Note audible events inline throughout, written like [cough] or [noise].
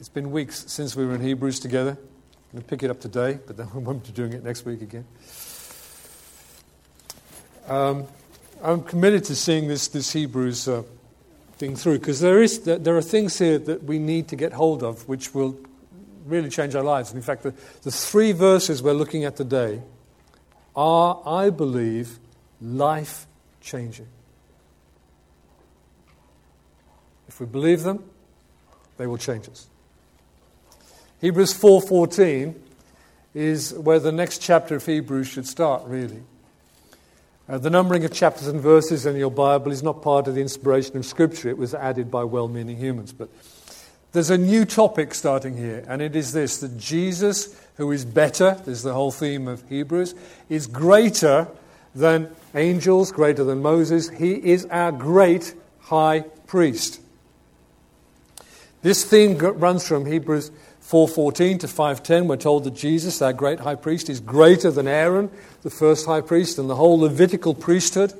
It's been weeks since we were in Hebrews together. I'm going to pick it up today, but then [laughs] we won't be doing it next week again. Um, I'm committed to seeing this, this Hebrews uh, thing through because there, is, there are things here that we need to get hold of which will really change our lives. And in fact, the, the three verses we're looking at today are, I believe, life changing. If we believe them, they will change us. Hebrews 4:14 is where the next chapter of Hebrews should start really. Uh, the numbering of chapters and verses in your Bible is not part of the inspiration of Scripture. It was added by well meaning humans. But there's a new topic starting here, and it is this that Jesus, who is better, this is the whole theme of Hebrews, is greater than angels, greater than Moses. He is our great high priest. This theme runs from Hebrews 4:14 to 5:10 we're told that Jesus our great high priest is greater than Aaron the first high priest and the whole Levitical priesthood.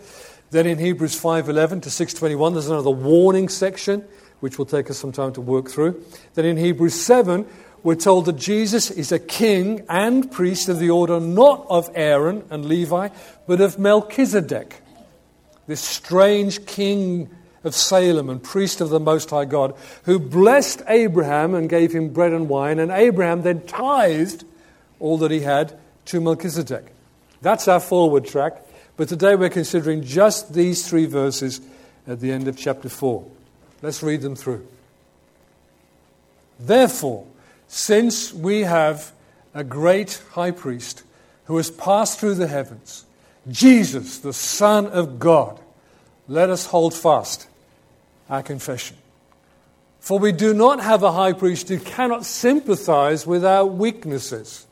Then in Hebrews 5:11 to 6:21 there's another warning section which will take us some time to work through. Then in Hebrews 7 we're told that Jesus is a king and priest of the order not of Aaron and Levi but of Melchizedek this strange king of Salem and priest of the Most High God, who blessed Abraham and gave him bread and wine, and Abraham then tithed all that he had to Melchizedek. That's our forward track, but today we're considering just these three verses at the end of chapter 4. Let's read them through. Therefore, since we have a great high priest who has passed through the heavens, Jesus, the Son of God, let us hold fast our confession. For we do not have a high priest who cannot sympathize with our weaknesses,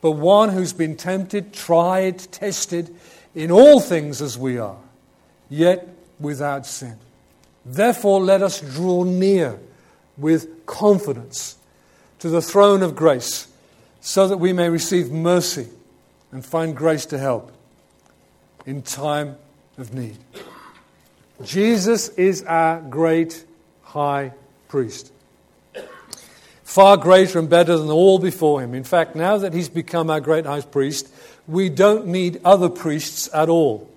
but one who's been tempted, tried, tested in all things as we are, yet without sin. Therefore, let us draw near with confidence to the throne of grace so that we may receive mercy and find grace to help in time of need. Jesus is our great high priest. Far greater and better than all before him. In fact, now that he's become our great high priest, we don't need other priests at all.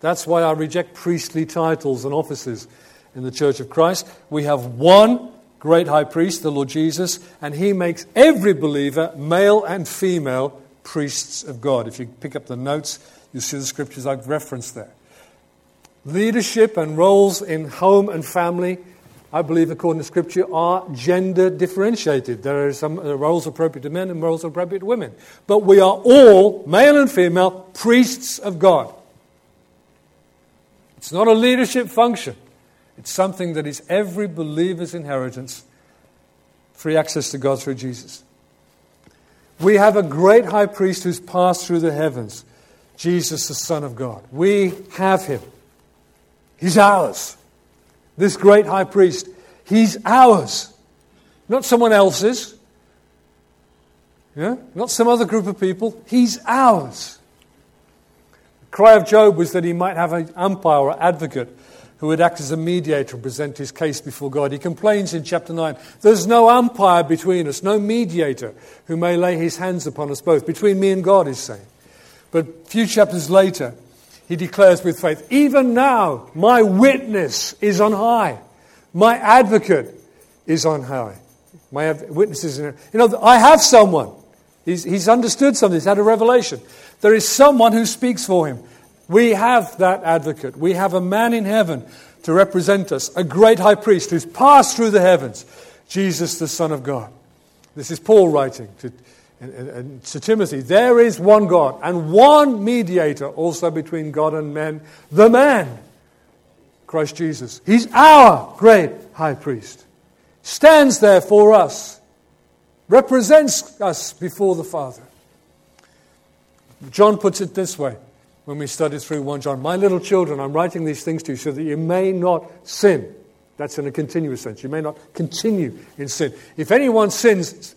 That's why I reject priestly titles and offices in the Church of Christ. We have one great high priest, the Lord Jesus, and he makes every believer, male and female, priests of God. If you pick up the notes, you'll see the scriptures I've referenced there. Leadership and roles in home and family, I believe, according to Scripture, are gender differentiated. There are some uh, roles appropriate to men and roles appropriate to women. But we are all, male and female, priests of God. It's not a leadership function, it's something that is every believer's inheritance free access to God through Jesus. We have a great high priest who's passed through the heavens, Jesus, the Son of God. We have him. He's ours. This great high priest, he's ours. Not someone else's. Yeah? Not some other group of people. He's ours. The cry of Job was that he might have an umpire or advocate who would act as a mediator and present his case before God. He complains in chapter 9 there's no umpire between us, no mediator who may lay his hands upon us both. Between me and God, he's saying. But a few chapters later, he declares with faith, Even now, my witness is on high. My advocate is on high. My witness is in. You know, I have someone. He's, he's understood something. He's had a revelation. There is someone who speaks for him. We have that advocate. We have a man in heaven to represent us, a great high priest who's passed through the heavens, Jesus, the Son of God. This is Paul writing to and, and, to Timothy, there is one God and one mediator also between God and men, the man, Christ Jesus. He's our great high priest. Stands there for us, represents us before the Father. John puts it this way when we study through 1 John My little children, I'm writing these things to you so that you may not sin. That's in a continuous sense. You may not continue in sin. If anyone sins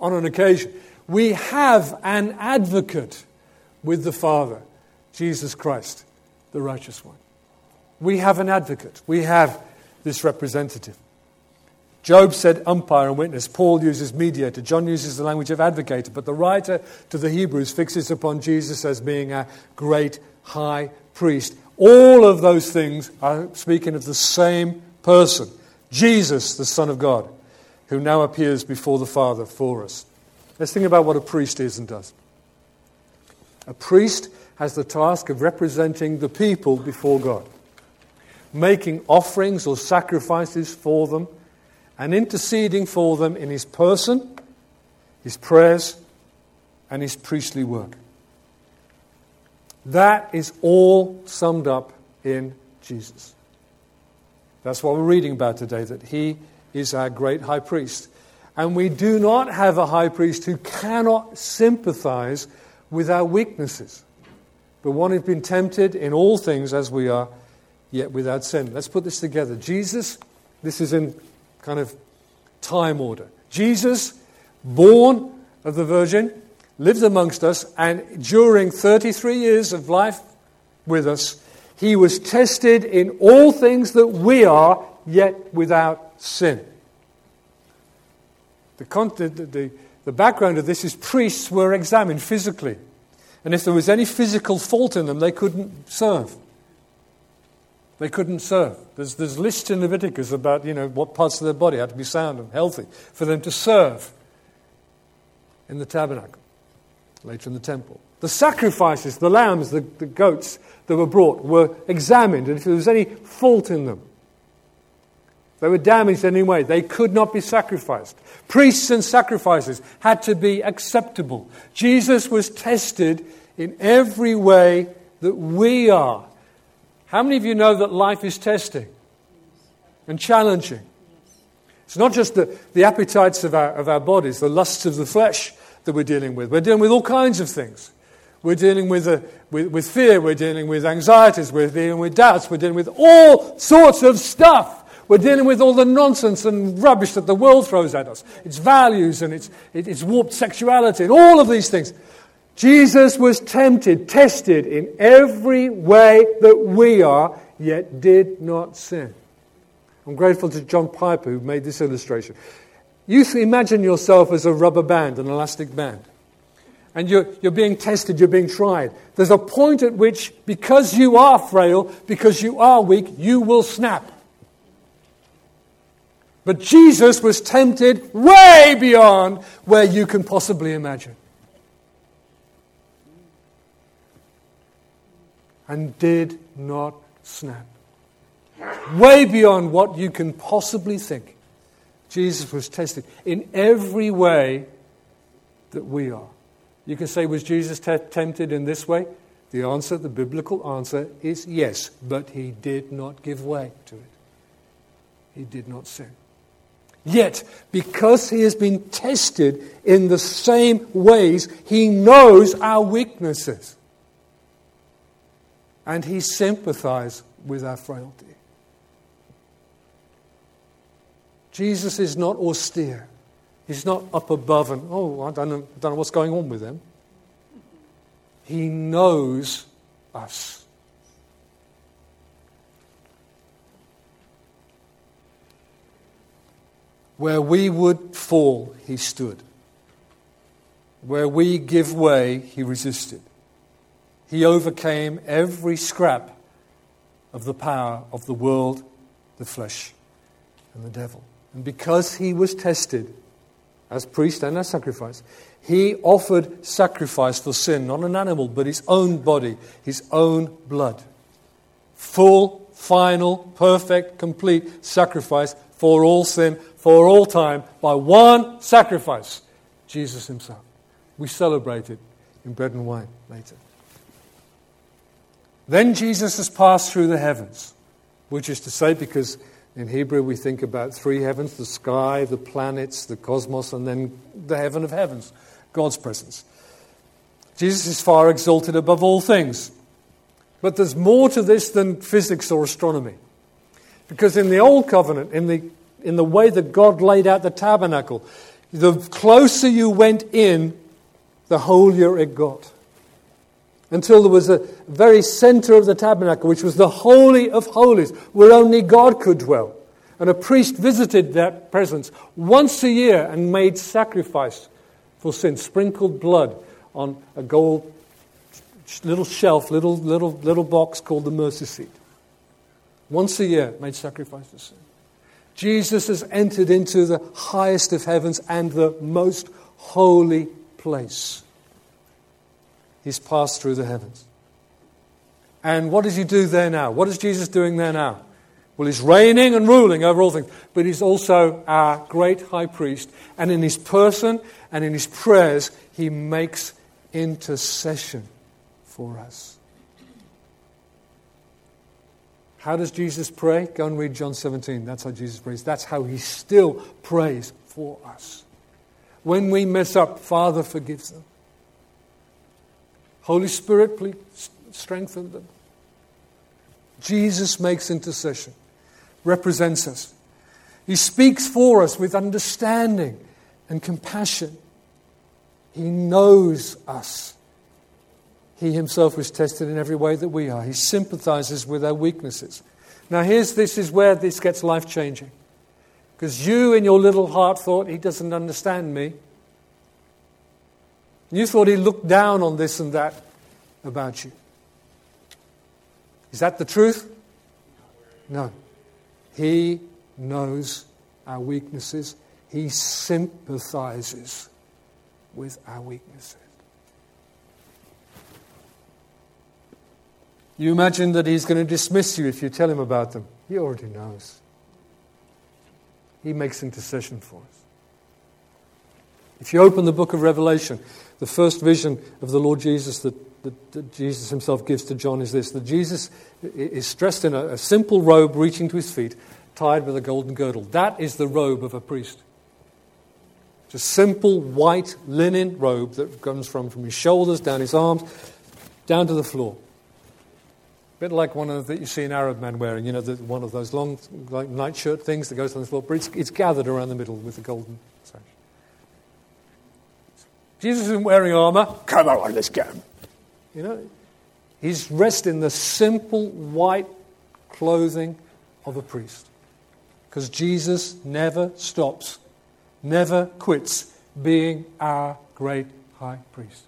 on an occasion, we have an advocate with the Father, Jesus Christ, the righteous one. We have an advocate. We have this representative. Job said umpire and witness. Paul uses mediator. John uses the language of advocator. But the writer to the Hebrews fixes upon Jesus as being a great high priest. All of those things are speaking of the same person, Jesus, the Son of God, who now appears before the Father for us. Let's think about what a priest is and does. A priest has the task of representing the people before God, making offerings or sacrifices for them, and interceding for them in his person, his prayers, and his priestly work. That is all summed up in Jesus. That's what we're reading about today, that he is our great high priest. And we do not have a high priest who cannot sympathize with our weaknesses, but one who's been tempted in all things as we are, yet without sin. Let's put this together. Jesus, this is in kind of time order. Jesus, born of the Virgin, lived amongst us, and during 33 years of life with us, he was tested in all things that we are, yet without sin. The, the, the, the background of this is priests were examined physically. And if there was any physical fault in them, they couldn't serve. They couldn't serve. There's, there's lists in Leviticus about you know, what parts of their body had to be sound and healthy for them to serve in the tabernacle later in the temple. The sacrifices, the lambs, the, the goats that were brought were examined, and if there was any fault in them, they were damaged in any way, they could not be sacrificed. Priests and sacrifices had to be acceptable. Jesus was tested in every way that we are. How many of you know that life is testing and challenging? It's not just the, the appetites of our, of our bodies, the lusts of the flesh, that we're dealing with. We're dealing with all kinds of things. We're dealing with, uh, with, with fear, we're dealing with anxieties, we're dealing with doubts, we're dealing with all sorts of stuff. We're dealing with all the nonsense and rubbish that the world throws at us. Its values and its, its warped sexuality and all of these things. Jesus was tempted, tested in every way that we are, yet did not sin. I'm grateful to John Piper who made this illustration. You imagine yourself as a rubber band, an elastic band. And you're, you're being tested, you're being tried. There's a point at which, because you are frail, because you are weak, you will snap. But Jesus was tempted way beyond where you can possibly imagine. And did not snap. Way beyond what you can possibly think. Jesus was tested in every way that we are. You can say, was Jesus t- tempted in this way? The answer, the biblical answer, is yes, but he did not give way to it. He did not sin. Yet, because he has been tested in the same ways, he knows our weaknesses. And he sympathizes with our frailty. Jesus is not austere. He's not up above and, oh, I don't know, don't know what's going on with them. He knows us. Where we would fall, he stood. Where we give way, he resisted. He overcame every scrap of the power of the world, the flesh, and the devil. And because he was tested as priest and as sacrifice, he offered sacrifice for sin, not an animal, but his own body, his own blood. Full, final, perfect, complete sacrifice for all sin, for all time, by one sacrifice Jesus himself. We celebrate it in bread and wine later. Then Jesus has passed through the heavens, which is to say, because in Hebrew, we think about three heavens the sky, the planets, the cosmos, and then the heaven of heavens, God's presence. Jesus is far exalted above all things. But there's more to this than physics or astronomy. Because in the Old Covenant, in the, in the way that God laid out the tabernacle, the closer you went in, the holier it got until there was a very center of the tabernacle, which was the Holy of Holies, where only God could dwell. And a priest visited that presence once a year and made sacrifice for sin, sprinkled blood on a gold little shelf, little, little, little box called the mercy seat. Once a year, made sacrifice sin. Jesus has entered into the highest of heavens and the most holy place. He's passed through the heavens. And what does he do there now? What is Jesus doing there now? Well, he's reigning and ruling over all things, but he's also our great high priest. And in his person and in his prayers, he makes intercession for us. How does Jesus pray? Go and read John 17. That's how Jesus prays. That's how he still prays for us. When we mess up, Father forgives them. Holy Spirit, please strengthen them. Jesus makes intercession, represents us. He speaks for us with understanding and compassion. He knows us. He himself was tested in every way that we are. He sympathizes with our weaknesses. Now, here's this is where this gets life changing. Because you, in your little heart, thought, He doesn't understand me. You thought He looked down on this and that about you. Is that the truth? No. He knows our weaknesses, He sympathizes with our weaknesses. You imagine that he's going to dismiss you if you tell him about them. He already knows. He makes intercession for us. If you open the book of Revelation, the first vision of the Lord Jesus that, that, that Jesus himself gives to John is this that Jesus is dressed in a, a simple robe reaching to his feet, tied with a golden girdle. That is the robe of a priest. It's a simple white linen robe that comes from, from his shoulders, down his arms, down to the floor bit like one of that you see an Arab man wearing, you know, the, one of those long like nightshirt things that goes on the floor, but it's, it's gathered around the middle with the golden sash. Jesus isn't wearing armor. Come on, let's go. You know, he's dressed in the simple white clothing of a priest. Because Jesus never stops, never quits being our great high priest.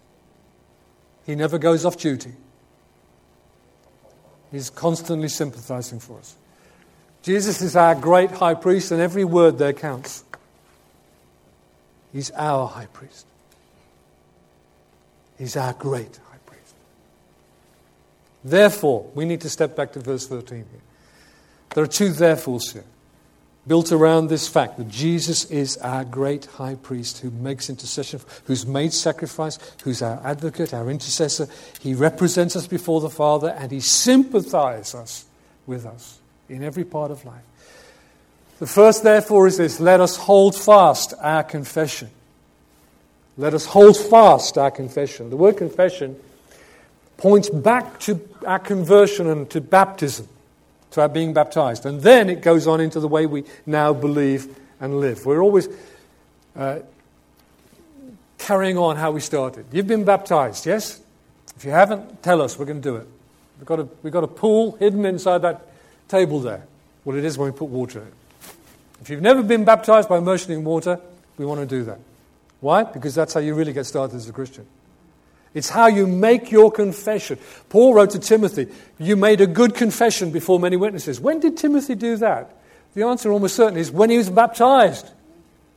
He never goes off duty. He's constantly sympathizing for us. Jesus is our great high priest, and every word there counts. He's our high priest. He's our great high priest. Therefore, we need to step back to verse 13 here. There are two therefores here built around this fact that Jesus is our great high priest who makes intercession, who's made sacrifice, who's our advocate, our intercessor. He represents us before the Father and he sympathizes with us in every part of life. The first, therefore, is this let us hold fast our confession. Let us hold fast our confession. The word confession points back to our conversion and to baptism to our being baptized. And then it goes on into the way we now believe and live. We're always uh, carrying on how we started. You've been baptized, yes? If you haven't, tell us. We're going to do it. We've got a, we've got a pool hidden inside that table there. Well, it is when we put water in it. If you've never been baptized by immersion in water, we want to do that. Why? Because that's how you really get started as a Christian. It's how you make your confession. Paul wrote to Timothy, You made a good confession before many witnesses. When did Timothy do that? The answer almost certainly is when he was baptized.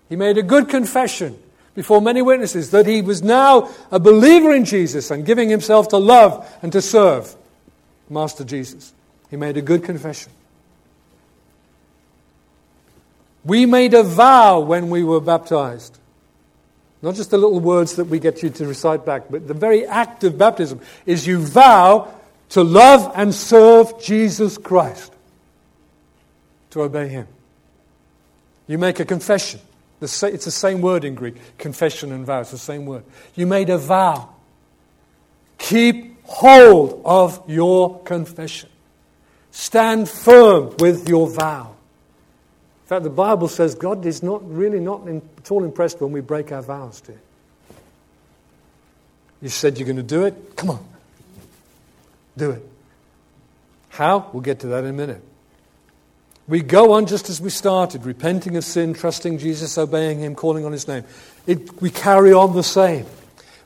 He made a good confession before many witnesses that he was now a believer in Jesus and giving himself to love and to serve Master Jesus. He made a good confession. We made a vow when we were baptized. Not just the little words that we get you to recite back, but the very act of baptism is you vow to love and serve Jesus Christ, to obey Him. You make a confession. It's the same word in Greek confession and vow. It's the same word. You made a vow. Keep hold of your confession. Stand firm with your vow. In fact, the Bible says God is not really not in, at all impressed when we break our vows to Him. You said you're going to do it? Come on. Do it. How? We'll get to that in a minute. We go on just as we started, repenting of sin, trusting Jesus, obeying Him, calling on His name. It, we carry on the same.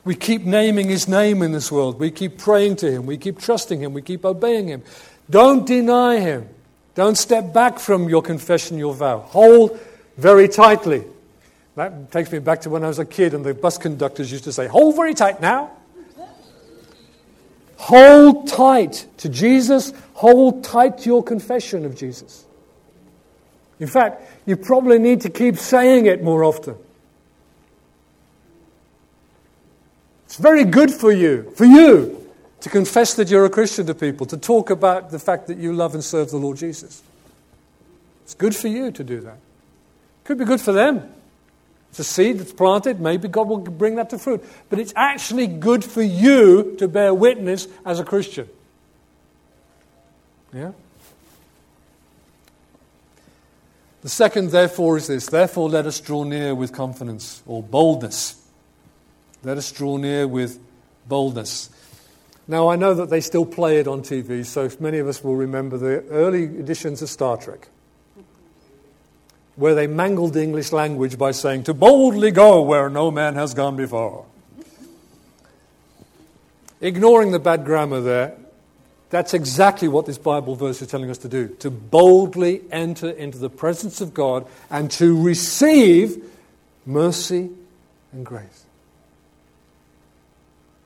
We keep naming His name in this world. We keep praying to Him. We keep trusting Him. We keep obeying Him. Don't deny Him. Don't step back from your confession, your vow. Hold very tightly. That takes me back to when I was a kid and the bus conductors used to say, Hold very tight now. Hold tight to Jesus. Hold tight to your confession of Jesus. In fact, you probably need to keep saying it more often. It's very good for you, for you, to confess that you're a Christian to people, to talk about the fact that you love and serve the Lord Jesus. It's good for you to do that. It Could be good for them. It's a seed that's planted. Maybe God will bring that to fruit. But it's actually good for you to bear witness as a Christian. Yeah? The second, therefore, is this Therefore, let us draw near with confidence or boldness. Let us draw near with boldness. Now, I know that they still play it on TV, so many of us will remember the early editions of Star Trek, where they mangled the English language by saying, To boldly go where no man has gone before. Ignoring the bad grammar there, that's exactly what this Bible verse is telling us to do to boldly enter into the presence of God and to receive mercy and grace.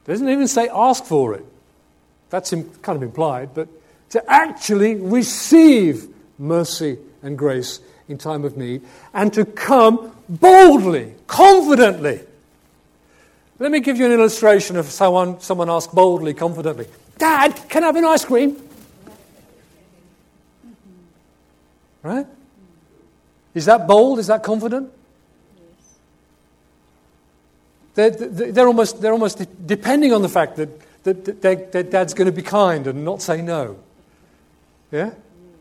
It doesn't even say ask for it. That's kind of implied, but to actually receive mercy and grace in time of need and to come boldly, confidently. Let me give you an illustration of someone, someone asked boldly, confidently. Dad, can I have an ice cream? Right? Is that bold? Is that confident? They're, they're, almost, they're almost depending on the fact that, that, that their dad's going to be kind and not say no. Yeah?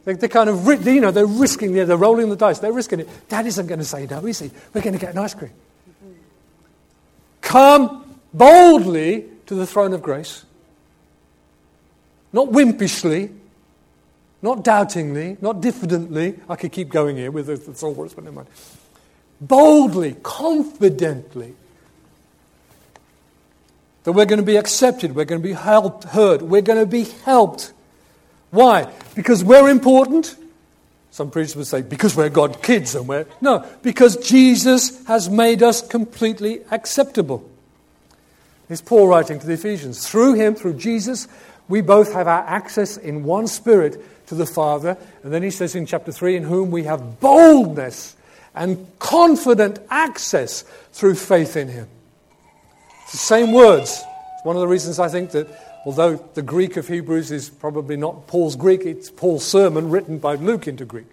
They, are kind of, you know, they're risking, they're rolling the dice, they're risking it. Dad isn't going to say no, is he? We're going to get an ice cream. Come boldly to the throne of grace not wimpishly, not doubtingly, not diffidently. I could keep going here with the thesaurus, but never mind. Boldly, confidently. That we're going to be accepted, we're going to be helped, heard, we're going to be helped. Why? Because we're important? Some preachers would say, because we're God's kids and we're. No, because Jesus has made us completely acceptable. It's Paul writing to the Ephesians. Through him, through Jesus, we both have our access in one spirit to the Father. And then he says in chapter 3, in whom we have boldness and confident access through faith in him. It's the same words. It's one of the reasons I think that although the Greek of Hebrews is probably not Paul's Greek, it's Paul's sermon written by Luke into Greek.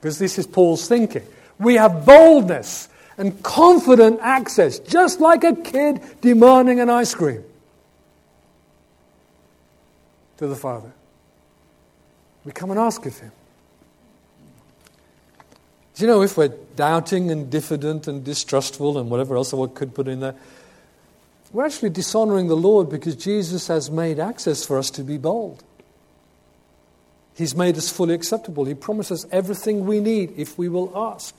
Because this is Paul's thinking. We have boldness and confident access, just like a kid demanding an ice cream to the Father. We come and ask of Him. Do you know, if we're doubting and diffident and distrustful and whatever else I could put in there, we're actually dishonoring the Lord because Jesus has made access for us to be bold. He's made us fully acceptable. He promises everything we need if we will ask.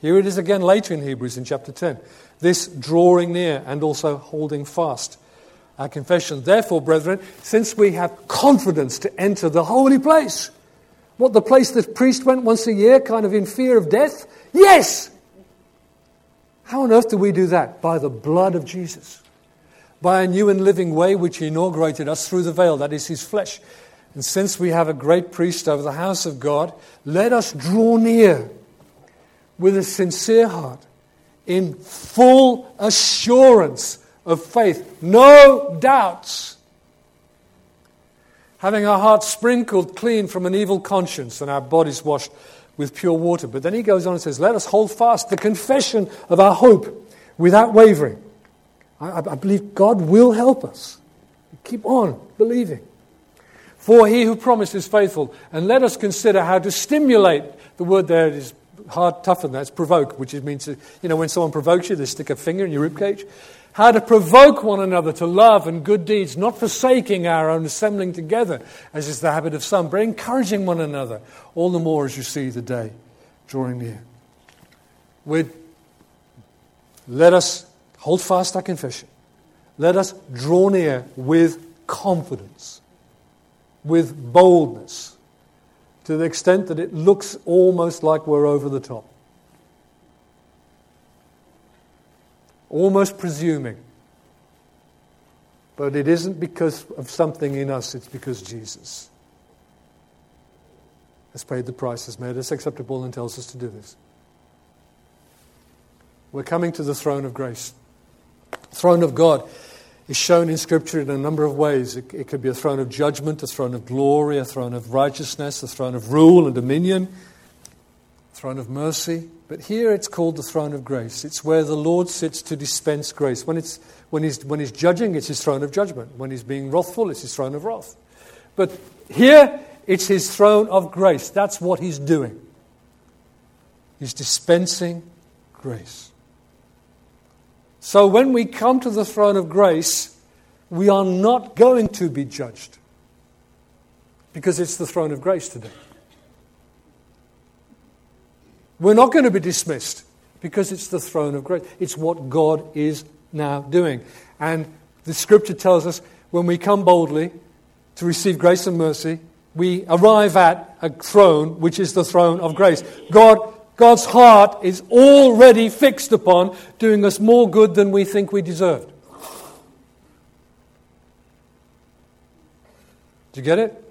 Here it is again later in Hebrews in chapter 10. This drawing near and also holding fast our confession. Therefore, brethren, since we have confidence to enter the holy place, what the place the priest went once a year, kind of in fear of death? Yes! How on earth do we do that? By the blood of Jesus. By a new and living way which he inaugurated us through the veil, that is his flesh. And since we have a great priest over the house of God, let us draw near with a sincere heart, in full assurance of faith, no doubts. Having our hearts sprinkled clean from an evil conscience and our bodies washed with pure water. But then he goes on and says, Let us hold fast the confession of our hope without wavering. I, I believe God will help us. Keep on believing. For he who promised is faithful. And let us consider how to stimulate. The word there is hard, tough, and that's provoke, which means, you know, when someone provokes you, they stick a finger in your ribcage how to provoke one another to love and good deeds, not forsaking our own assembling together, as is the habit of some, but encouraging one another, all the more as you see the day drawing near. We'd, let us hold fast our confession. Let us draw near with confidence, with boldness, to the extent that it looks almost like we're over the top. Almost presuming. But it isn't because of something in us, it's because Jesus has paid the price, has made us acceptable, and tells us to do this. We're coming to the throne of grace. Throne of God is shown in Scripture in a number of ways. It, it, could be a throne of judgment, a throne of glory, a throne of righteousness, a throne of rule and dominion, a throne of mercy. But here it's called the throne of grace. It's where the Lord sits to dispense grace. When, it's, when, he's, when he's judging, it's his throne of judgment. When he's being wrathful, it's his throne of wrath. But here, it's his throne of grace. That's what he's doing. He's dispensing grace. So when we come to the throne of grace, we are not going to be judged because it's the throne of grace today. We're not going to be dismissed because it's the throne of grace. It's what God is now doing. And the scripture tells us when we come boldly to receive grace and mercy, we arrive at a throne which is the throne of grace. God, God's heart is already fixed upon doing us more good than we think we deserved. Do you get it?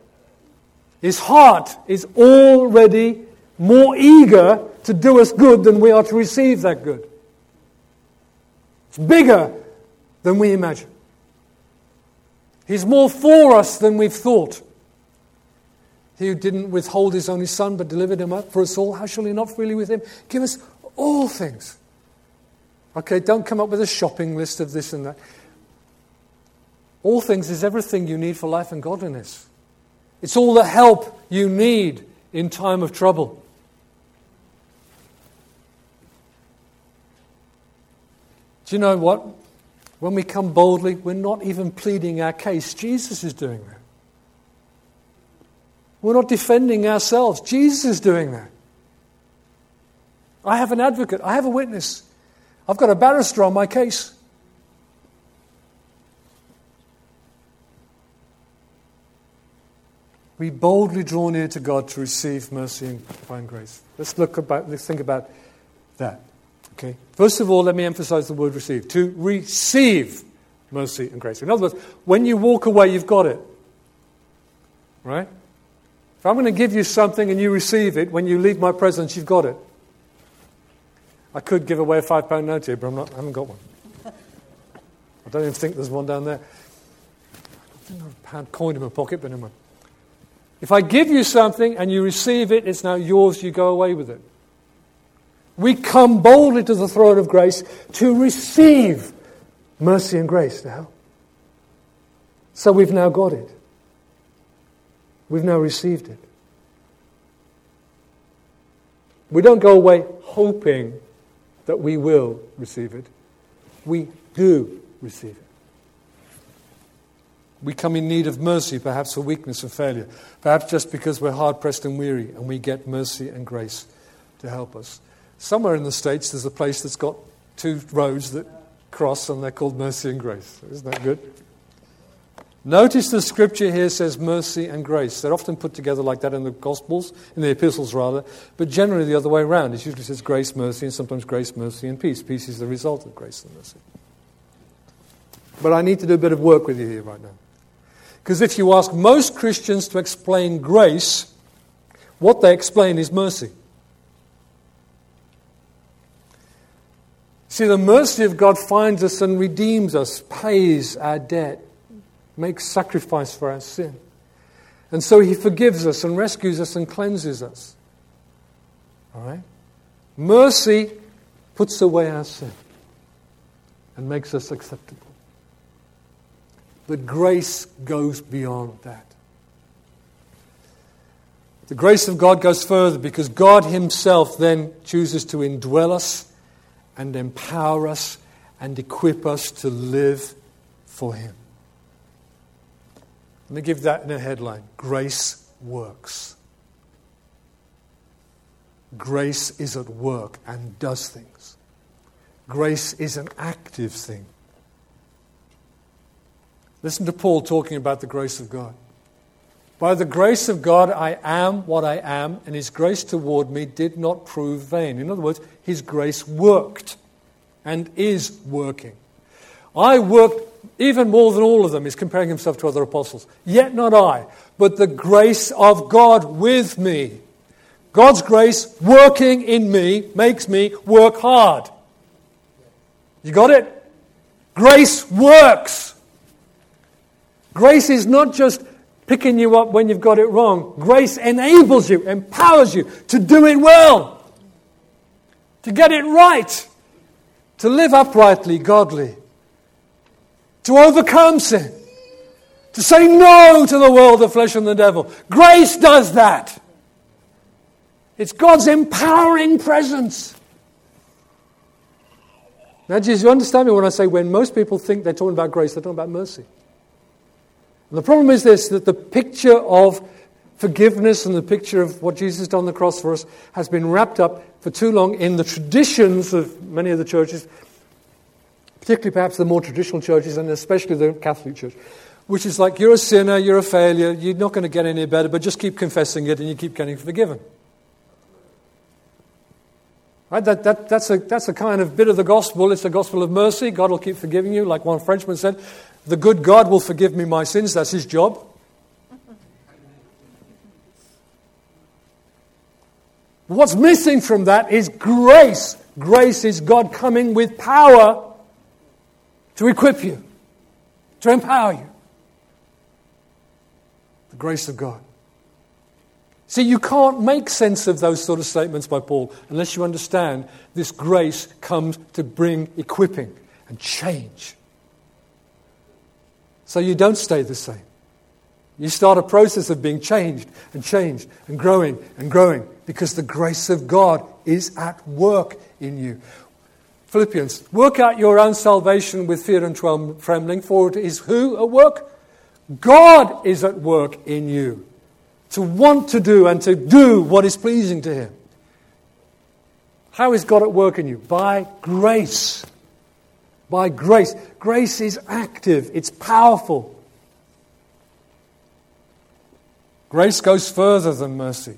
His heart is already more eager to do us good than we are to receive that good. It's bigger than we imagine. He's more for us than we've thought. He who didn't withhold his only son but delivered him up for us all, how shall he not freely with him give us all things? Okay, don't come up with a shopping list of this and that. All things is everything you need for life and godliness. It's all the help you need in time of trouble. Do you know what? When we come boldly, we're not even pleading our case. Jesus is doing that. We're not defending ourselves. Jesus is doing that. I have an advocate. I have a witness. I've got a barrister on my case. We boldly draw near to God to receive mercy and find grace. Let's look about, let's think about that. Okay. First of all, let me emphasize the word receive. To receive mercy and grace. In other words, when you walk away, you've got it. Right? If I'm going to give you something and you receive it, when you leave my presence, you've got it. I could give away a five pound note here, but I'm not, I haven't got one. I don't even think there's one down there. I think I've a pound coin in my pocket, but anyway. If I give you something and you receive it, it's now yours, you go away with it. We come boldly to the throne of grace to receive mercy and grace now. So we've now got it. We've now received it. We don't go away hoping that we will receive it. We do receive it. We come in need of mercy, perhaps for weakness and failure, perhaps just because we're hard pressed and weary, and we get mercy and grace to help us. Somewhere in the States, there's a place that's got two roads that cross, and they're called mercy and grace. Isn't that good? Notice the scripture here says mercy and grace. They're often put together like that in the Gospels, in the epistles rather, but generally the other way around. It usually says grace, mercy, and sometimes grace, mercy, and peace. Peace is the result of grace and mercy. But I need to do a bit of work with you here right now. Because if you ask most Christians to explain grace, what they explain is mercy. See, the mercy of God finds us and redeems us, pays our debt, makes sacrifice for our sin. And so he forgives us and rescues us and cleanses us. All right? Mercy puts away our sin and makes us acceptable. But grace goes beyond that. The grace of God goes further because God Himself then chooses to indwell us and empower us and equip us to live for Him. Let me give that in a headline Grace works. Grace is at work and does things. Grace is an active thing. Listen to Paul talking about the grace of God. By the grace of God, I am what I am, and his grace toward me did not prove vain. In other words, his grace worked and is working. I worked even more than all of them, he's comparing himself to other apostles. Yet not I, but the grace of God with me. God's grace working in me makes me work hard. You got it? Grace works. Grace is not just picking you up when you've got it wrong. Grace enables you, empowers you to do it well, to get it right, to live uprightly, godly, to overcome sin, to say no to the world, the flesh, and the devil. Grace does that. It's God's empowering presence. Now, do you understand me when I say when most people think they're talking about grace, they're talking about mercy? And the problem is this that the picture of forgiveness and the picture of what Jesus done on the cross for us has been wrapped up for too long in the traditions of many of the churches, particularly perhaps the more traditional churches and especially the Catholic Church, which is like you're a sinner, you're a failure, you're not going to get any better, but just keep confessing it and you keep getting forgiven. Right? That, that, that's, a, that's a kind of bit of the gospel. It's the gospel of mercy. God will keep forgiving you. Like one Frenchman said, the good God will forgive me my sins. That's his job. What's missing from that is grace. Grace is God coming with power to equip you, to empower you. The grace of God. See, you can't make sense of those sort of statements by Paul unless you understand this grace comes to bring equipping and change. So you don't stay the same. You start a process of being changed and changed and growing and growing because the grace of God is at work in you. Philippians, work out your own salvation with fear and trembling, for it is who at work? God is at work in you to want to do and to do what is pleasing to Him. How is God at work in you? By grace. By grace. Grace is active, it's powerful. Grace goes further than mercy.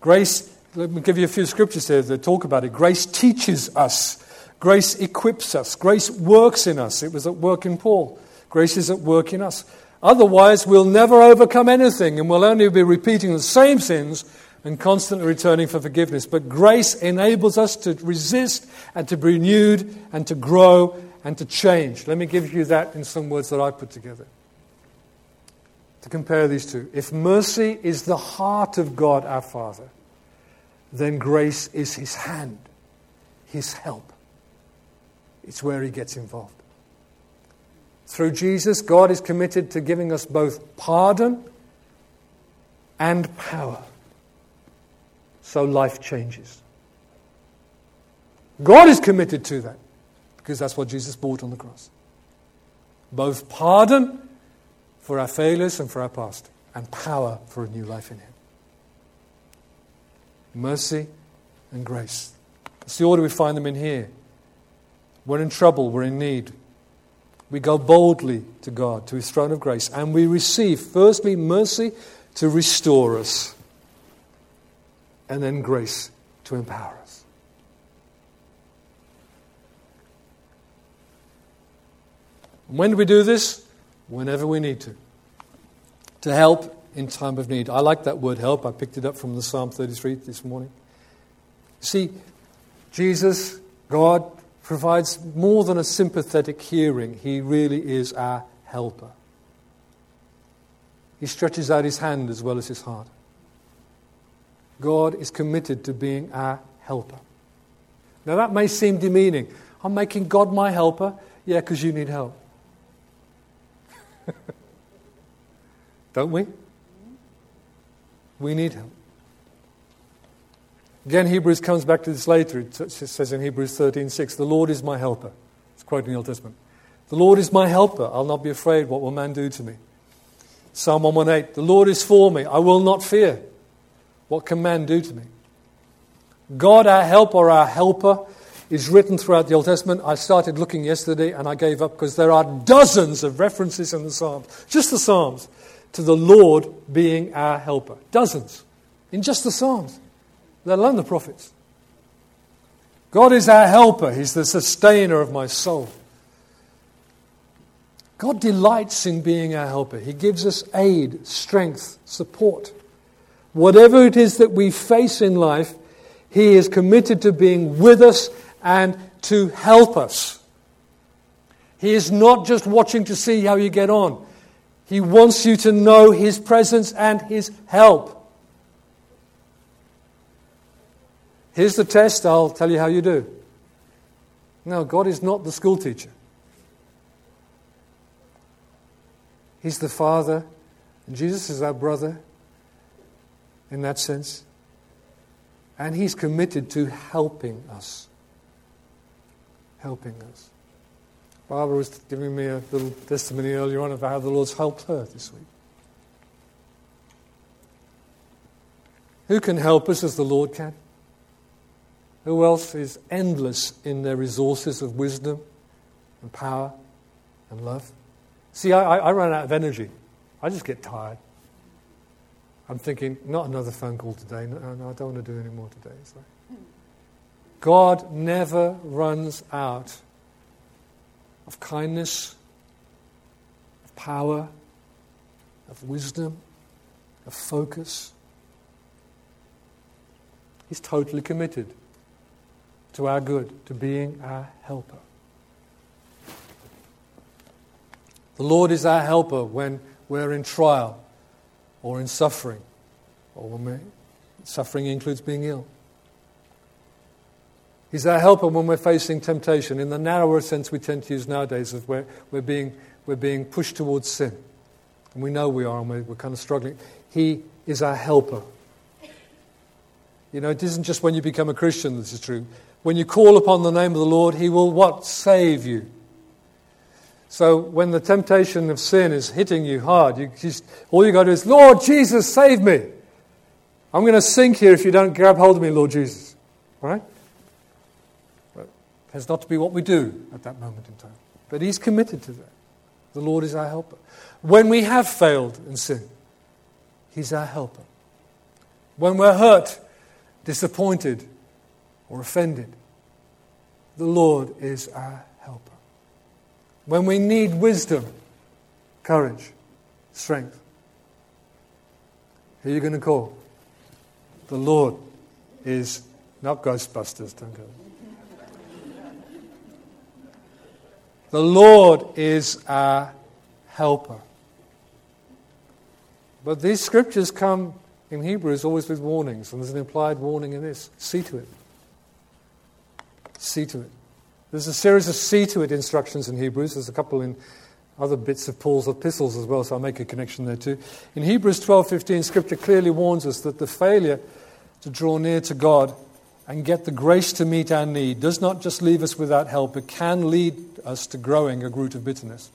Grace, let me give you a few scriptures here that talk about it. Grace teaches us, grace equips us, grace works in us. It was at work in Paul. Grace is at work in us. Otherwise, we'll never overcome anything and we'll only be repeating the same sins and constantly returning for forgiveness. But grace enables us to resist and to be renewed and to grow and to change. Let me give you that in some words that I put together. To compare these two. If mercy is the heart of God our Father, then grace is his hand, his help. It's where he gets involved. Through Jesus, God is committed to giving us both pardon and power. So life changes. God is committed to that because that's what Jesus bought on the cross. Both pardon for our failures and for our past, and power for a new life in Him. Mercy and grace. It's the order we find them in here. We're in trouble, we're in need, we go boldly to God, to His throne of grace, and we receive, firstly, mercy to restore us, and then grace to empower us. When do we do this? Whenever we need to. To help in time of need. I like that word help. I picked it up from the Psalm 33 this morning. See, Jesus, God, provides more than a sympathetic hearing, He really is our helper. He stretches out His hand as well as His heart. God is committed to being our helper. Now, that may seem demeaning. I'm making God my helper. Yeah, because you need help. [laughs] Don't we? We need him. Again, Hebrews comes back to this later. It says in Hebrews 13:6, "The Lord is my helper. It's quoting the Old Testament. The Lord is my helper. I'll not be afraid. What will man do to me? Psalm 118. The Lord is for me. I will not fear. What can man do to me? God, our helper, our helper, is written throughout the Old Testament. I started looking yesterday and I gave up because there are dozens of references in the Psalms, just the Psalms, to the Lord being our helper. Dozens. In just the Psalms, let alone the prophets. God is our helper, He's the sustainer of my soul. God delights in being our helper. He gives us aid, strength, support. Whatever it is that we face in life, He is committed to being with us and to help us. He is not just watching to see how you get on, He wants you to know His presence and His help. Here's the test, I'll tell you how you do. No, God is not the school teacher. He's the Father, and Jesus is our brother in that sense. And He's committed to helping us. Helping us. Barbara was giving me a little testimony earlier on of how the Lord's helped her this week. Who can help us as the Lord can? Who else is endless in their resources of wisdom and power and love? See, I, I run out of energy. I just get tired. I'm thinking, not another phone call today. No, no I don't want to do any more today. So. God never runs out of kindness, of power, of wisdom, of focus. He's totally committed to our good, to being our helper. The Lord is our helper when we're in trial or in suffering, or when suffering includes being ill. He's our helper when we're facing temptation, in the narrower sense we tend to use nowadays, of where we're being, we're being pushed towards sin. And we know we are, and we're, kind of struggling. He is our helper. You know, it isn't just when you become a Christian this is true. When you call upon the name of the Lord, He will what? Save you. So when the temptation of sin is hitting you hard, you just, all you got to do is, Lord Jesus, save me. I'm going to sink here if you don't grab hold of me, Lord Jesus. Right? Has not to be what we do at that moment in time. But He's committed to that. The Lord is our helper. When we have failed in sin, He's our helper. When we're hurt, disappointed, or offended, the Lord is our helper. when we need wisdom, courage, strength. Who are you going to call? The Lord is not Ghostbusters, don't go. The Lord is our helper. But these scriptures come in Hebrews always with warnings, and there's an implied warning in this. See to it. See to it. There's a series of see to it instructions in Hebrews. There's a couple in other bits of Paul's epistles as well, so I'll make a connection there too. In Hebrews 12:15, Scripture clearly warns us that the failure to draw near to God and get the grace to meet our need does not just leave us without help, it can lead us to growing a root of bitterness,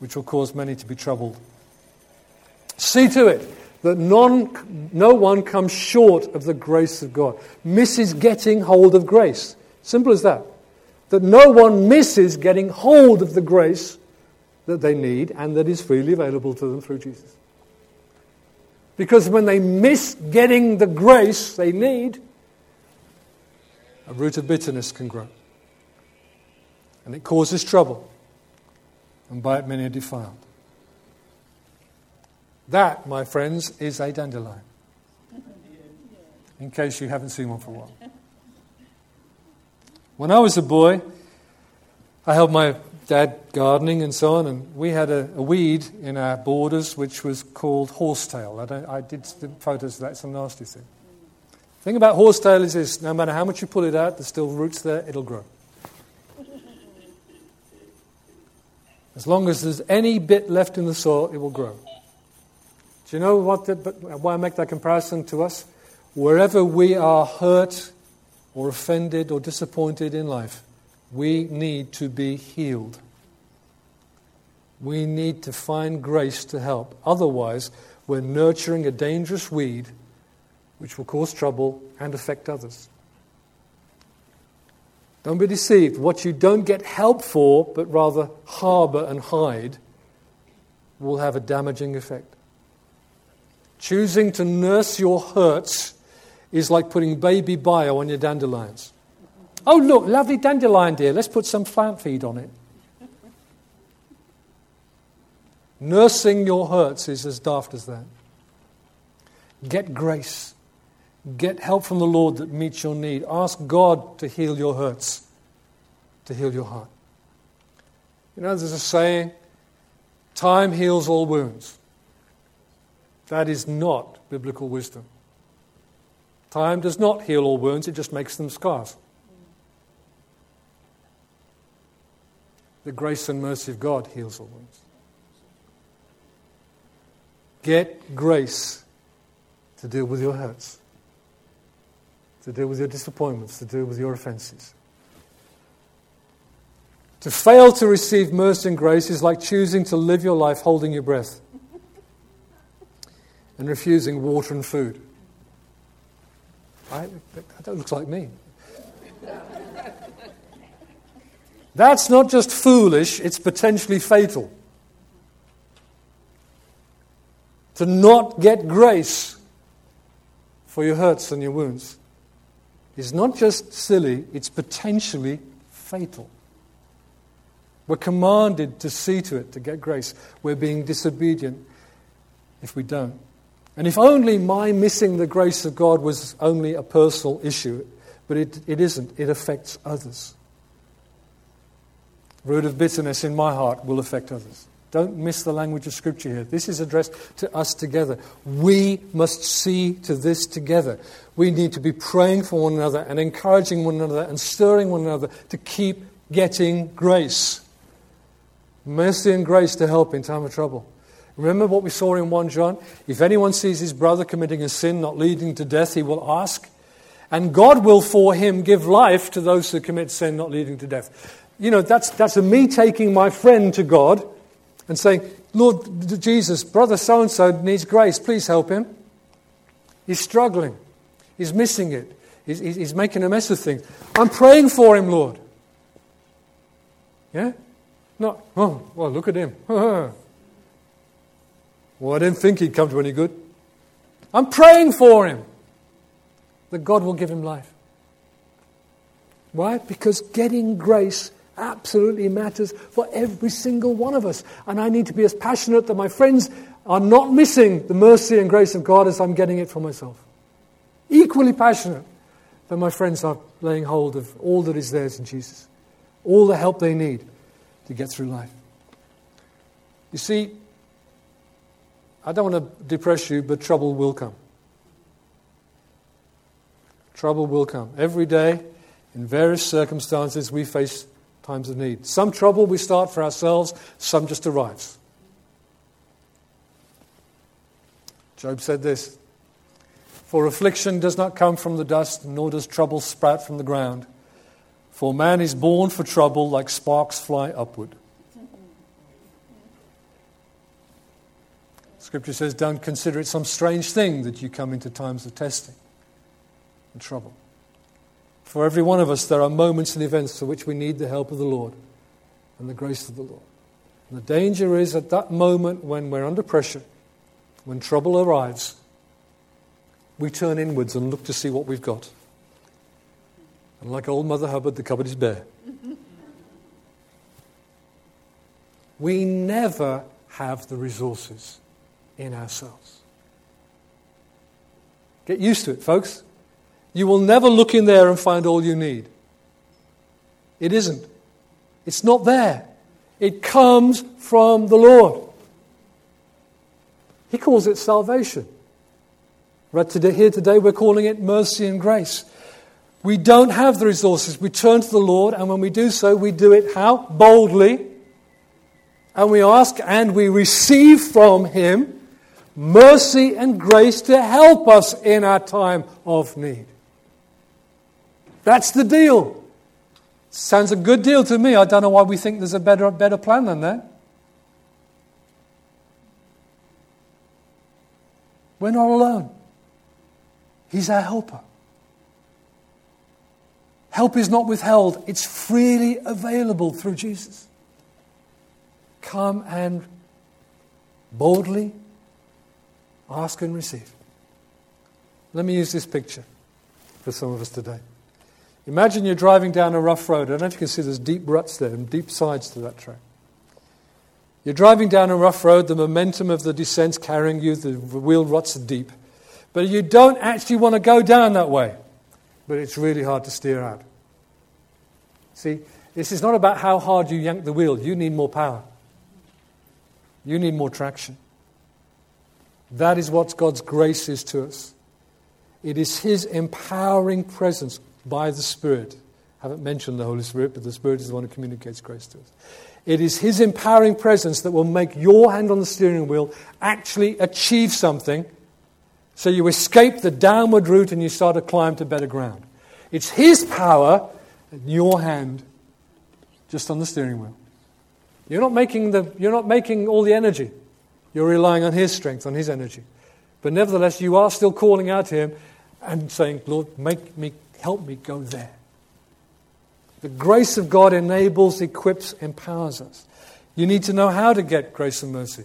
which will cause many to be troubled. See to it that non, no one comes short of the grace of God, misses getting hold of grace. Simple as that. That no one misses getting hold of the grace that they need and that is freely available to them through Jesus. Because when they miss getting the grace they need, a root of bitterness can grow. And it causes trouble. And by it many are defiled. That, my friends, is a dandelion. In case you haven't seen one for a while. When I was a boy, I helped my dad gardening and so on, and we had a, a weed in our borders which was called horsetail. I, I did photos of that, it's a nasty thing. The thing about horsetail is this no matter how much you pull it out, there's still roots there, it'll grow. As long as there's any bit left in the soil, it will grow. Do you know what the, why I make that comparison to us? Wherever we are hurt or offended or disappointed in life, We need to be healed. We need to find grace to help. Otherwise, we're nurturing a dangerous weed which will cause trouble and affect others. Don't be deceived. What you don't get help for, but rather harbor and hide, will have a damaging effect. Choosing to nurse your hurts is like putting baby bio on your dandelions. Oh, look, lovely dandelion, dear. Let's put some plant feed on it. Nursing your hurts is as daft as that. Get grace. Get help from the Lord that meets your need. Ask God to heal your hurts, to heal your heart. You know, there's a saying time heals all wounds. That is not biblical wisdom. Time does not heal all wounds, it just makes them scars. The grace and mercy of God heals all wounds. Get grace to deal with your hurts, to deal with your disappointments, to deal with your offenses. To fail to receive mercy and grace is like choosing to live your life holding your breath and refusing water and food. I, that looks like me. That's not just foolish, it's potentially fatal. to not get grace for your hurts and your wounds is not just silly, it's potentially fatal. We're commanded to see to it, to get grace. We're being disobedient if we don't. And if only my missing the grace of God was only a personal issue, but it, it isn't, it affects others. Root of bitterness in my heart will affect others. Don't miss the language of Scripture here. This is addressed to us together. We must see to this together. We need to be praying for one another and encouraging one another and stirring one another to keep getting grace. Mercy and grace to help in time of trouble. Remember what we saw in 1 John? If anyone sees his brother committing a sin not leading to death, he will ask. And God will for him give life to those who commit sin not leading to death. You know, that's, that's me taking my friend to God and saying, Lord Jesus, brother so and so needs grace. Please help him. He's struggling. He's missing it. He's, he's, making a mess of things. I'm praying for him, Lord. Yeah? Not, oh, well, look at him. [laughs] well, I didn't think he'd come to any good. I'm praying for him that God will give him life. Why? Because getting grace absolutely matters for every single one of us. And I need to be as passionate that my friends are not missing the mercy and grace of God as I'm getting it for myself. Equally passionate that my friends are laying hold of all that is theirs in Jesus, all the help they need to get through life. You see, I don't want to depress you, but trouble will come. Trouble will come. Every day, in various circumstances, we face times of need. Some trouble we start for ourselves, some just arrives. Job said this For affliction does not come from the dust, nor does trouble sprout from the ground. For man is born for trouble like sparks fly upward. Scripture says, Don't consider it some strange thing that you come into times of testing and trouble. For every one of us, there are moments and events for which we need the help of the Lord and the grace of the Lord. And the danger is at that moment when we're under pressure, when trouble arrives, we turn inwards and look to see what we've got. And like old Mother Hubbard, the cupboard is bare. [laughs] we never have the resources in ourselves. Get used to it, folks. You will never look in there and find all you need. It isn't. It's not there. It comes from the Lord. He calls it salvation. Right today, here today, we're calling it mercy and grace. We don't have the resources. We turn to the Lord, and when we do so, we do it how? Boldly. And we ask and we receive from Him mercy and grace to help us in our time of need. That's the deal. Sounds a good deal to me. I don't know why we think there's a better, better plan than that. We're not alone. He's our helper. Help is not withheld, it's freely available through Jesus. Come and boldly ask and receive. Let me use this picture for some of us today. Imagine you're driving down a rough road. I don't know if you can see there's deep ruts there and deep sides to that track. You're driving down a rough road, the momentum of the descent's carrying you, the wheel ruts are deep. But you don't actually want to go down that way. But it's really hard to steer out. See, this is not about how hard you yank the wheel. You need more power. You need more traction. That is what God's grace is to us. It is His empowering presence by the Spirit. I haven't mentioned the Holy Spirit, but the Spirit is the one who communicates grace to us. It is His empowering presence that will make your hand on the steering wheel actually achieve something so you escape the downward route and you start to climb to better ground. It's His power in your hand just on the steering wheel. You're not making, the, you're not making all the energy. You're relying on His strength, on His energy. But nevertheless, you are still calling out to Him and saying, Lord, make me, help me go there. The grace of God enables, equips, empowers us. You need to know how to get grace and mercy.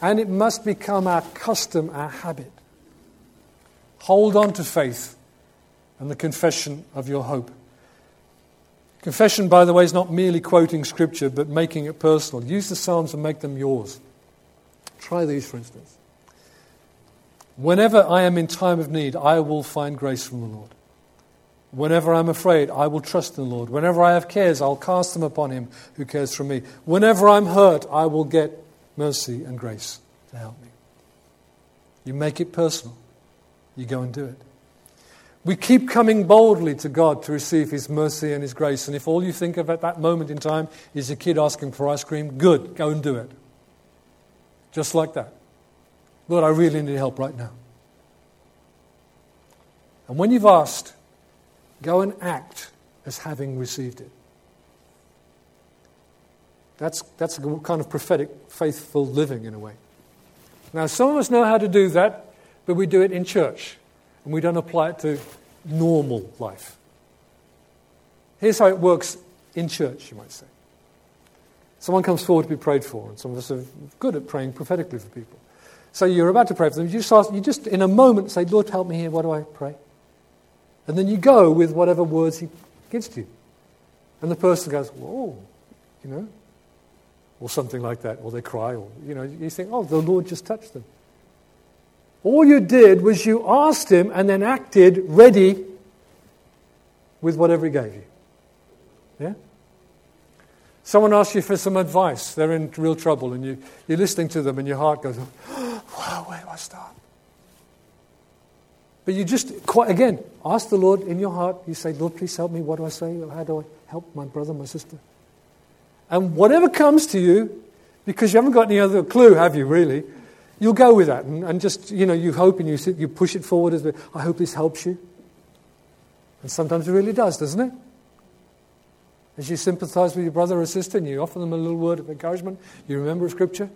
And it must become our custom, our habit. Hold on to faith and the confession of your hope. Confession, by the way, is not merely quoting Scripture, but making it personal. Use the Psalms and make them yours. Try these, for instance. Whenever I am in time of need, I will find grace from the Lord. Whenever I'm afraid, I will trust in the Lord. Whenever I have cares, I'll cast them upon Him who cares for me. Whenever I'm hurt, I will get mercy and grace to help me. You make it personal, you go and do it. We keep coming boldly to God to receive His mercy and His grace. And if all you think of at that moment in time is a kid asking for ice cream, good, go and do it. Just like that. Lord, I really need help right now. And when you've asked, go and act as having received it. That's, that's a kind of prophetic, faithful living in a way. Now, some of us know how to do that, but we do it in church, and we don't apply it to normal life. Here's how it works in church, you might say. Someone comes forward to be prayed for, and some of us are good at praying prophetically for people. So you're about to pray for them. You just, ask, you just in a moment say, Lord, help me here. What do I pray? And then you go with whatever words He gives to you. And the person goes, Whoa, you know, or something like that, or they cry, or, you know, you think, Oh, the Lord just touched them. All you did was you asked Him and then acted ready with whatever He gave you. Yeah? Someone asks you for some advice. They're in real trouble, and you, you're listening to them, and your heart goes, [gasps] wow, where do I start? But you just, quite, again, ask the Lord in your heart. You say, Lord, please help me. What do I say? How do I help my brother, my sister? And whatever comes to you, because you haven't got any other clue, have you, really? You'll go with that and, and just, you know, you hope and you, sit, you push it forward as, I hope this helps you. And sometimes it really does, doesn't it? As you sympathize with your brother or sister and you offer them a little word of encouragement, you remember a Scripture.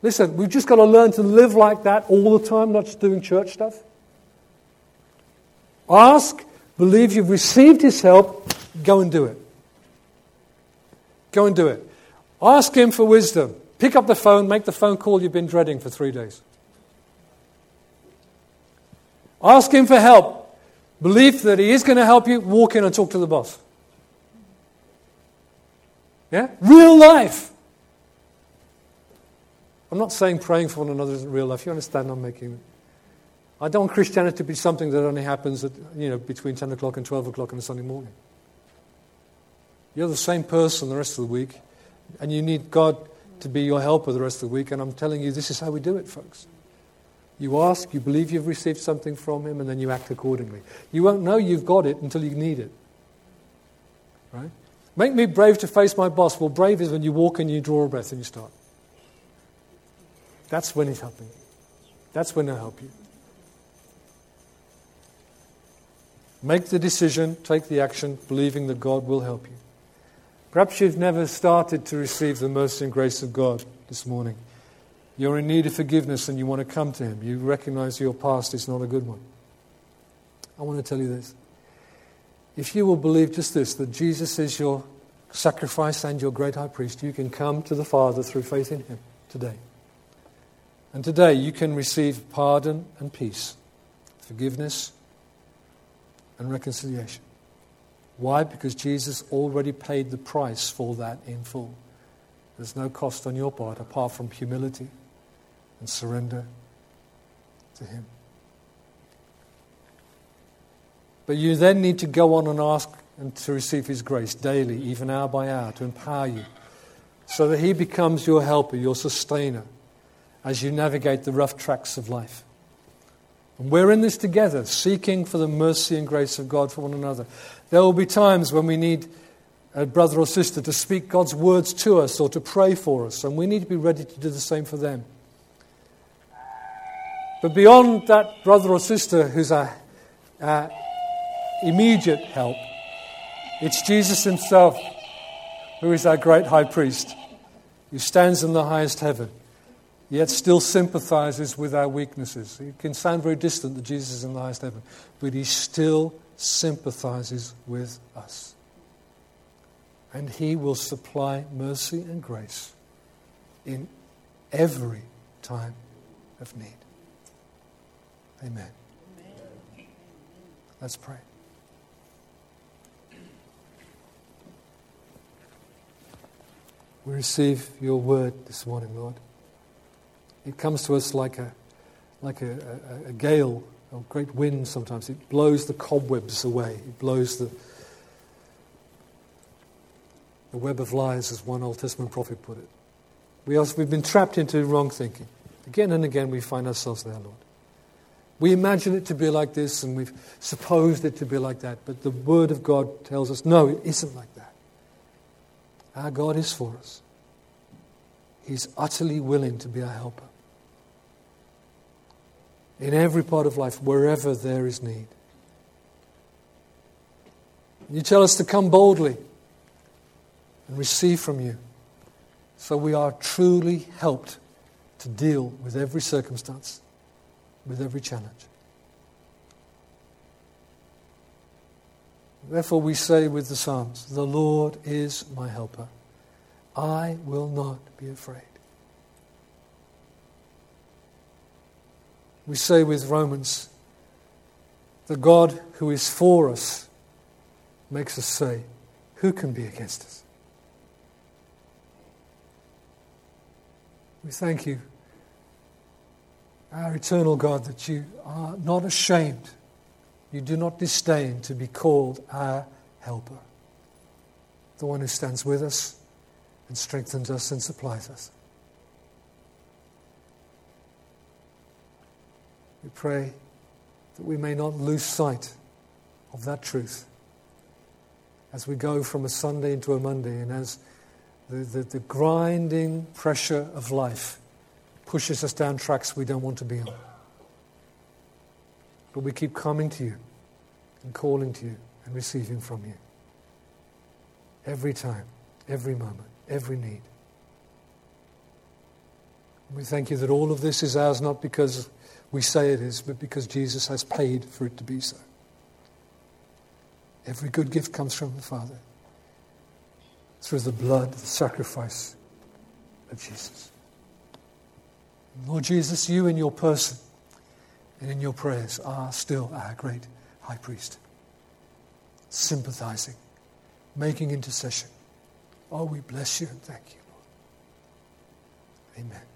Listen, we've just got to learn to live like that all the time, not just doing church stuff. Ask, believe you've received His help, go and do it. Go and do it. Ask Him for wisdom. Pick up the phone, make the phone call you've been dreading for three days. Ask Him for help. Believe that He is going to help you, walk in and talk to the boss. Yeah? Real life. I'm not saying praying for one another isn't real life. You understand I'm making. I don't want Christianity to be something that only happens at, you know, between 10 o'clock and 12 o'clock on a Sunday morning. You're the same person the rest of the week, and you need God to be your helper the rest of the week. And I'm telling you, this is how we do it, folks. You ask, you believe you've received something from Him, and then you act accordingly. You won't know you've got it until you need it. Right? Make me brave to face my boss. Well, brave is when you walk and you draw a breath and you start. That's when He's helping you. That's when He'll help you. Make the decision, take the action, believing that God will help you. Perhaps you've never started to receive the mercy and grace of God this morning. You're in need of forgiveness and you want to come to Him. You recognize your past is not a good one. I want to tell you this. If you will believe just this, that Jesus is your sacrifice and your great high priest, you can come to the Father through faith in Him today. And today you can receive pardon and peace, forgiveness and reconciliation. Why? Because Jesus already paid the price for that in full. There's no cost on your part apart from humility and surrender to Him. But you then need to go on and ask and to receive His grace daily, even hour by hour, to empower you, so that He becomes your helper, your sustainer, as you navigate the rough tracks of life. And we're in this together, seeking for the mercy and grace of God for one another. There will be times when we need a brother or sister to speak God's words to us or to pray for us, and we need to be ready to do the same for them. But beyond that brother or sister who's our, our immediate help, it's Jesus Himself who is our great high priest, who stands in the highest heaven yet still sympathizes with our weaknesses. It can sound very distant that Jesus is in the highest heaven, but he still sympathizes with us. And he will supply mercy and grace in every time of need. Amen. Let's pray. We receive your word this morning, Lord. It comes to us like a, like a, a, a gale, a great wind sometimes. It blows the cobwebs away. It blows the, the web of lies, as one Old Testament prophet put it. We also, we've been trapped into wrong thinking. Again and again, we find ourselves there, Lord. We imagine it to be like this and we've supposed it to be like that, but the Word of God tells us no, it isn't like that. Our God is for us, He's utterly willing to be our helper in every part of life, wherever there is need. You tell us to come boldly and receive from you so we are truly helped to deal with every circumstance, with every challenge. Therefore, we say with the Psalms, The Lord is my helper. I will not be afraid. We say with Romans, the God who is for us makes us say, Who can be against us? We thank you, our eternal God, that you are not ashamed. You do not disdain to be called our helper, the one who stands with us and strengthens us and supplies us. We pray that we may not lose sight of that truth as we go from a Sunday into a Monday and as the, the, the, grinding pressure of life pushes us down tracks we don't want to be on. But we keep coming to you and calling to you and receiving from you. Every time, every moment, every need. We thank you that all of this is ours not because we say it is, but because Jesus has paid for it to be so. Every good gift comes from the Father through the blood, the sacrifice of Jesus. Lord Jesus, you in your person and in your prayers are still our great high priest, sympathizing, making intercession. Oh, we bless you and thank you, Lord. Amen.